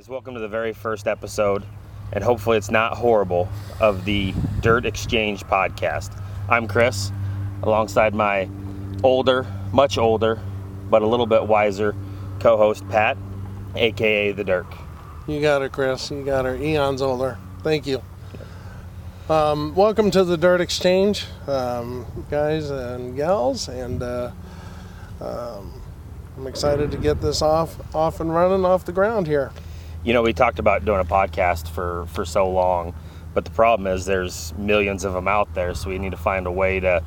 guys, welcome to the very first episode, and hopefully it's not horrible, of the Dirt Exchange podcast. I'm Chris, alongside my older, much older, but a little bit wiser co host Pat, aka The Dirk. You got it, Chris. You got her. Eons older. Thank you. Um, welcome to the Dirt Exchange, um, guys and gals, and uh, um, I'm excited to get this off, off and running off the ground here. You know, we talked about doing a podcast for, for so long, but the problem is there's millions of them out there, so we need to find a way to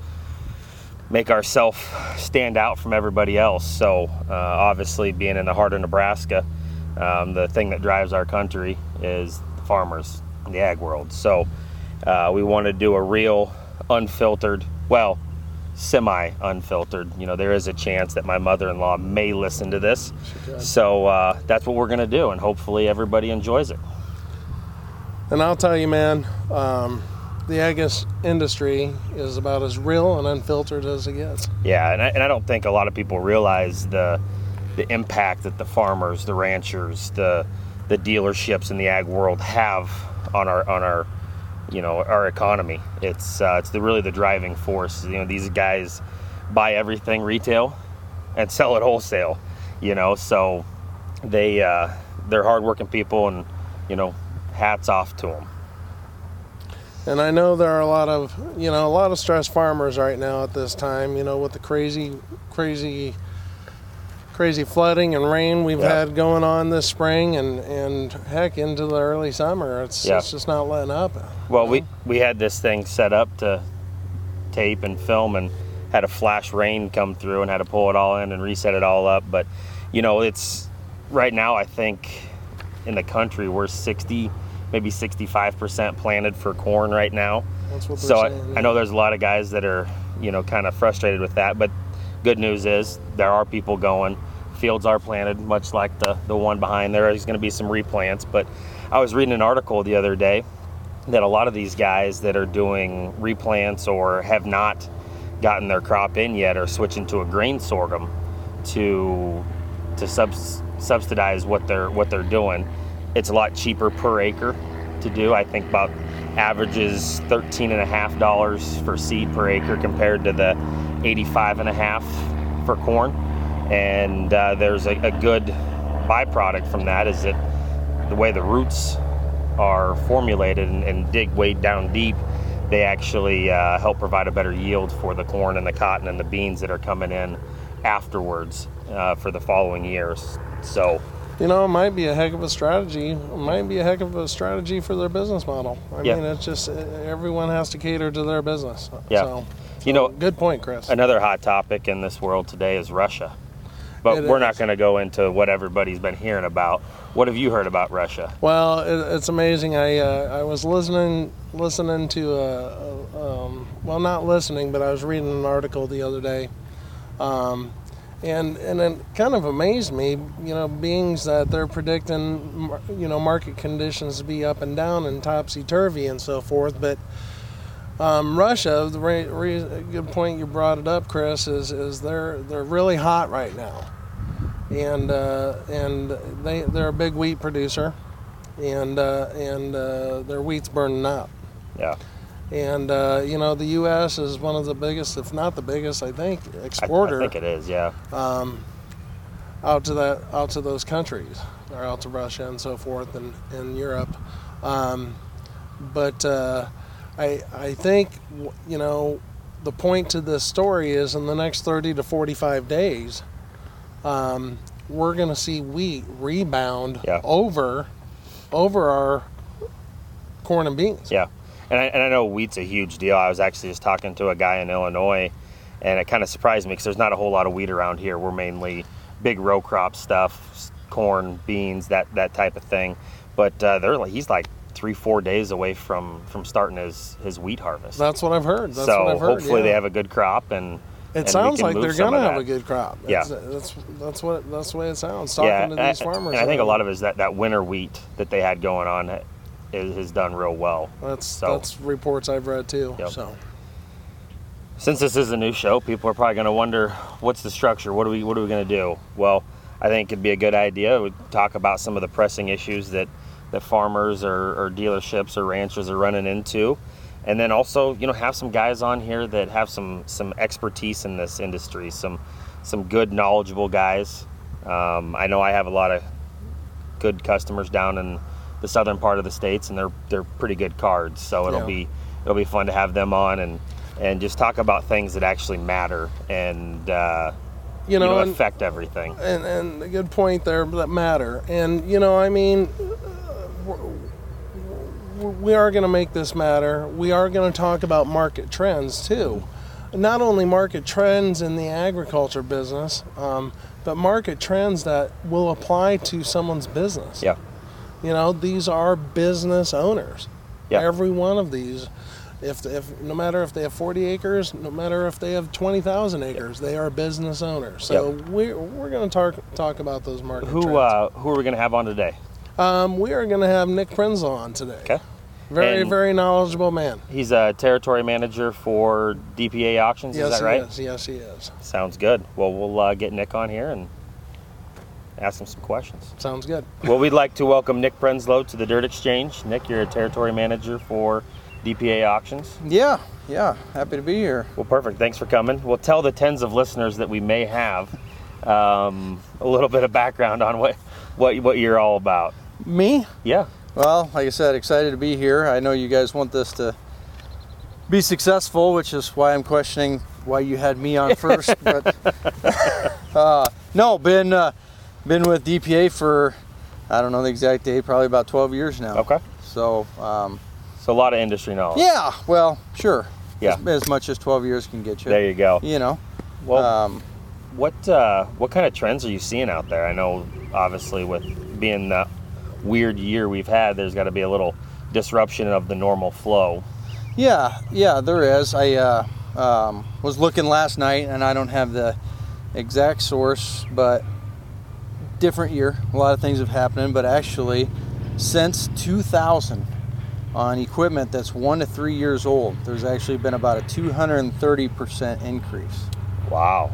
make ourselves stand out from everybody else. So, uh, obviously, being in the heart of Nebraska, um, the thing that drives our country is the farmers, the ag world. So, uh, we want to do a real, unfiltered, well, semi unfiltered. You know, there is a chance that my mother in law may listen to this. So, uh, that's what we're going to do, and hopefully, everybody enjoys it. And I'll tell you, man, um, the ag industry is about as real and unfiltered as it gets. Yeah, and I, and I don't think a lot of people realize the the impact that the farmers, the ranchers, the the dealerships in the ag world have on our on our you know our economy. It's uh, it's the really the driving force. You know, these guys buy everything retail and sell it wholesale. You know, so they uh, they're hardworking people, and you know, hats off to them. And I know there are a lot of, you know, a lot of stressed farmers right now at this time, you know, with the crazy, crazy, crazy flooding and rain we've Yeah. had going on this spring and, and heck into the early summer. It's, Yeah. it's just not letting up. Well, we we had this thing set up to tape and film, and had a flash rain come through, and had to pull it all in and reset it all up. But you know, it's right now. I think in the country we're sixty, maybe sixty-five percent planted for corn right now. That's what So I. I know there's a lot of guys that are you know kind of frustrated with that, but good news is there are people going. Fields are planted, much like the the one behind there. There's going to be some replants, but I was reading an article the other day that a lot of these guys that are doing replants or have not gotten their crop in yet are switching to a grain sorghum to to subs, subsidize what they're what they're doing. It's a lot cheaper per acre to do. I think about averages thirteen and a half dollars for seed per acre compared to the eighty-five and a half for corn. And uh, there's a, a good byproduct from that is that the way the roots are formulated and, and dig way down deep, they actually uh, help provide a better yield for the corn and the cotton and the beans that are coming in afterwards uh, for the following years. So, you know, it might be a heck of a strategy. It might be a heck of a strategy for their business model. I Yeah. mean, it's just everyone has to cater to their business. Yeah. So, you know, good point, Chris. another hot topic in this world today is Russia. But It we're not going to go into what everybody's been hearing about. What have you heard about Russia? Well, it, it's amazing. I uh, I was listening listening to uh, uh, um, well, not listening, but I was reading an article the other day, um, and and it kind of amazed me. You know, beings that they're predicting, you know, market conditions to be up and down and topsy turvy and so forth, but. Um, Russia, the re- re- good point you brought it up, Chris, is is they're they're really hot right now, and uh, and they they're a big wheat producer, and uh, and uh, their wheat's burning up. Yeah. And uh, you know the U.S. is one of the biggest, if not the biggest, I think, I, I think it is, yeah. um, out to that out to those countries, or out to Russia and so forth, and, and Europe. Um, but uh, I I think you know the point to this story is in the next 30 to 45 days, um, we're going to see wheat rebound Yeah. over over our corn and beans. Yeah, and I, and I know wheat's a huge deal. I was actually just talking to a guy in Illinois, and it kind of surprised me because there's not a whole lot of wheat around here. We're mainly big row crop stuff, corn, beans, that that type of thing. But uh, they're like he's like three, four days away from from starting his his wheat harvest. That's what I've heard. That's so what I've heard. hopefully yeah. they have a good crop and. It and sounds like they're gonna have a good crop. Yeah. That's, that's that's what that's the way it sounds. Yeah, Talking to and, these farmers, and I think a lot of it is that that winter wheat that they had going on is, has done real well. that's so- that's reports I've read too. Yep. So Since this is a new show, people are probably going to wonder what's the structure. What are we What are we going to do? Well, I think it'd be a good idea. We talk about some of the pressing issues that that farmers or, or dealerships or ranchers are running into, and then also you know have some guys on here that have some some expertise in this industry, some some good knowledgeable guys. Um, I know I have a lot of good customers down in the southern part of the states, and they're they're pretty good cards. So it'll Yeah. be it'll be fun to have them on and and just talk about things that actually matter and uh, You know, and, affect everything. and and a good point there that matter. And you know, I mean, we are going to make this matter. We are going to talk about market trends too. Not only market trends in the agriculture business, um, but market trends that will apply to someone's business. Yeah, You know, these are business owners. Yeah. Every one of these, if, if no matter if they have 40 acres, no matter if they have 20,000 acres, they are business owners. So we're, we're going to talk talk about those market who trends. uh, who are we going to have on today? Um, we are going to have Nick Prenzlow on today. Okay, Very And- very knowledgeable man. he's a territory manager for DPA auctions. yes, is that right? he is. Yes, he is. Sounds good. Well, we'll uh, get Nick on here and ask him some questions. Sounds good. well, we'd like to welcome Nick Prenzlow to the Dirt Exchange. Nick, you're a territory manager for DPA auctions. Yeah, yeah, happy to be here. Well, perfect. Thanks for coming. We'll tell the tens of listeners that we may have um, a little bit of background on what what what you're all about. Me? Yeah. Well, like I said, excited to be here. I know you guys want this to be successful, which is why I'm questioning why you had me on first. but uh, no, been uh, been with DPA for I don't know the exact date, probably about 12 years now. Okay. So um, So a lot of industry knowledge. yeah, well, sure. Yeah. As, as much as 12 years can get you. There you go. You know. Well, um, what uh, what kind of trends are you seeing out there? I know, obviously, with being the weird year we've had, there's got to be a little disruption of the normal flow. Yeah, yeah, there is. I uh, um, was looking last night, and I don't have the exact source, but different year. A lot of things have happened, but actually, since 2000, on equipment that's one to three years old, there's actually been about a 230% increase Wow.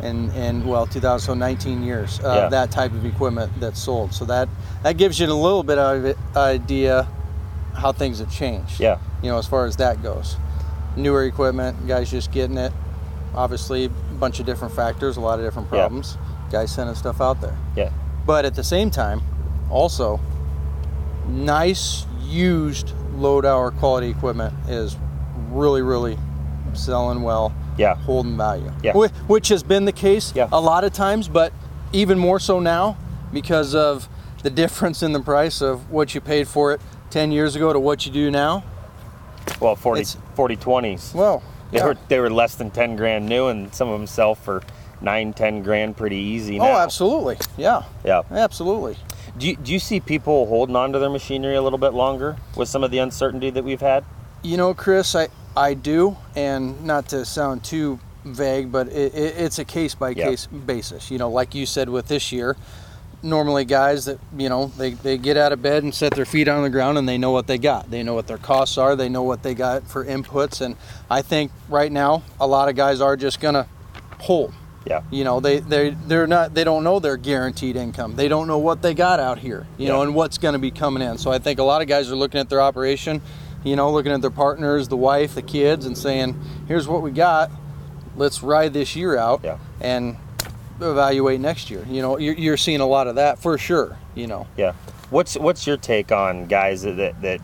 in, in well, 2019 years. Uh, Yeah. That type of equipment that's sold. So that that gives you a little bit of idea how things have changed Yeah. you know, as far as that goes. Newer equipment, guys just getting it. Obviously, a bunch of different factors, a lot of different problems. Yeah. Guys sending stuff out there. Yeah. But at the same time, also, nice used low hour quality equipment is really, really selling well, Yeah. holding value. Yeah. Which has been the case Yeah. a lot of times, but even more so now because of the difference in the price of what you paid for it 10 years ago to what you do now. Well, 40, It's- 4020s. Well, They yeah. were they were less than 10 grand new, and some of them sell for nine, 10 grand pretty easy oh, now. Oh, absolutely. Yeah, Yeah. absolutely. Do you, do you see people holding on to their machinery a little bit longer with some of the uncertainty that we've had? You know, Chris, I, I do, and not to sound too vague, but it, it, it's a case by case basis. You know, like you said with this year, normally guys that, you know, they, they get out of bed and set their feet on the ground and they know what they got. They know what their costs are, they know what they got for inputs. And I think right now, a lot of guys are just to hold. Yeah. You know, they they they're not they don't know their guaranteed income. They don't know what they got out here, you know, and what's going to be coming in. So I think a lot of guys are looking at their operation, you know, looking at their partners, the wife, the kids and saying, "Here's what we got. Let's ride this year out Yeah. and evaluate next year." You know, you're, you're seeing a lot of that for sure, you know. Yeah. What's what's your take on guys that that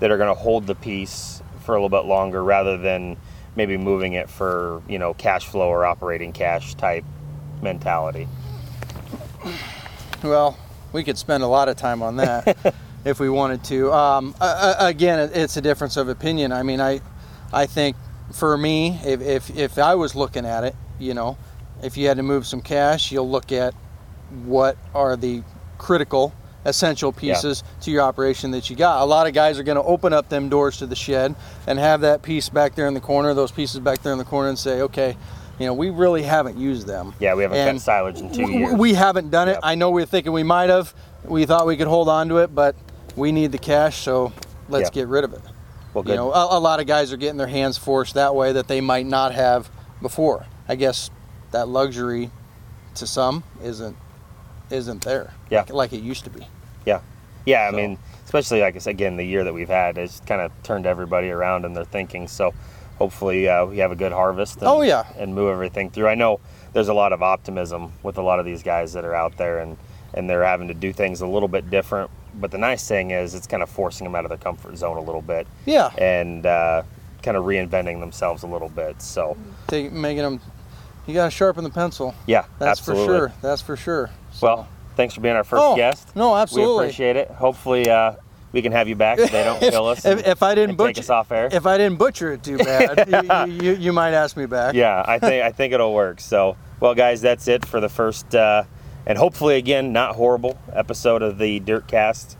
that, are going to hold the piece for a little bit longer rather than maybe moving it for you know cash flow or operating cash type mentality? Well, we could spend a lot of time on that if we wanted to. Um, a- again, it's a difference of opinion. I mean, I, I think for me, if, if if I was looking at it, you know, if you had to move some cash, you'll look at what are the critical, essential pieces to your operation that you got. A lot of guys are going to open up them doors to the shed and have that piece back there in the corner, those pieces back there in the corner, and say, okay. You know, we really haven't used them. Yeah, we haven't And cut silage in two w- years. We haven't done it. Yep. I know we are thinking we might have. We thought we could hold on to it, but we need the cash, so let's Yeah. get rid of it. well, good. You know, a, a lot of guys are getting their hands forced that way that they might not have before. I guess that luxury to some isn't isn't there. Yeah. like, like it used to be. Yeah, yeah. I So- mean, especially like I said, again, the year that we've had has kind of turned everybody around in their thinking. So hopefully uh, we have a good harvest. And, Oh, yeah. and move everything through. I know there's a lot of optimism with a lot of these guys that are out there, and and they're having to do things a little bit different. But the nice thing is, it's kind of forcing them out of their comfort zone a little bit, Yeah, and uh, kind of reinventing themselves a little bit. So Take, making them. You got to sharpen the pencil. yeah, That's absolutely. for sure. That's for sure. So- Well, thanks for being our first Oh, guest. no, absolutely. We appreciate it. Hopefully, uh, we can have you back if they don't kill us. if, if I didn't butcher us off air. if I didn't butcher it too bad, you, you, you, you might ask me back. yeah, I think I think it'll work. So, well, guys, that's it for the first uh, and hopefully again not horrible episode of the Dirt Cast,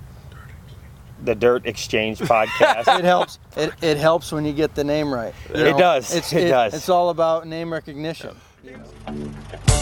the Dirt Exchange podcast. It helps. It, it helps when you get the name right. You It does. It does. It's all about name recognition. You know.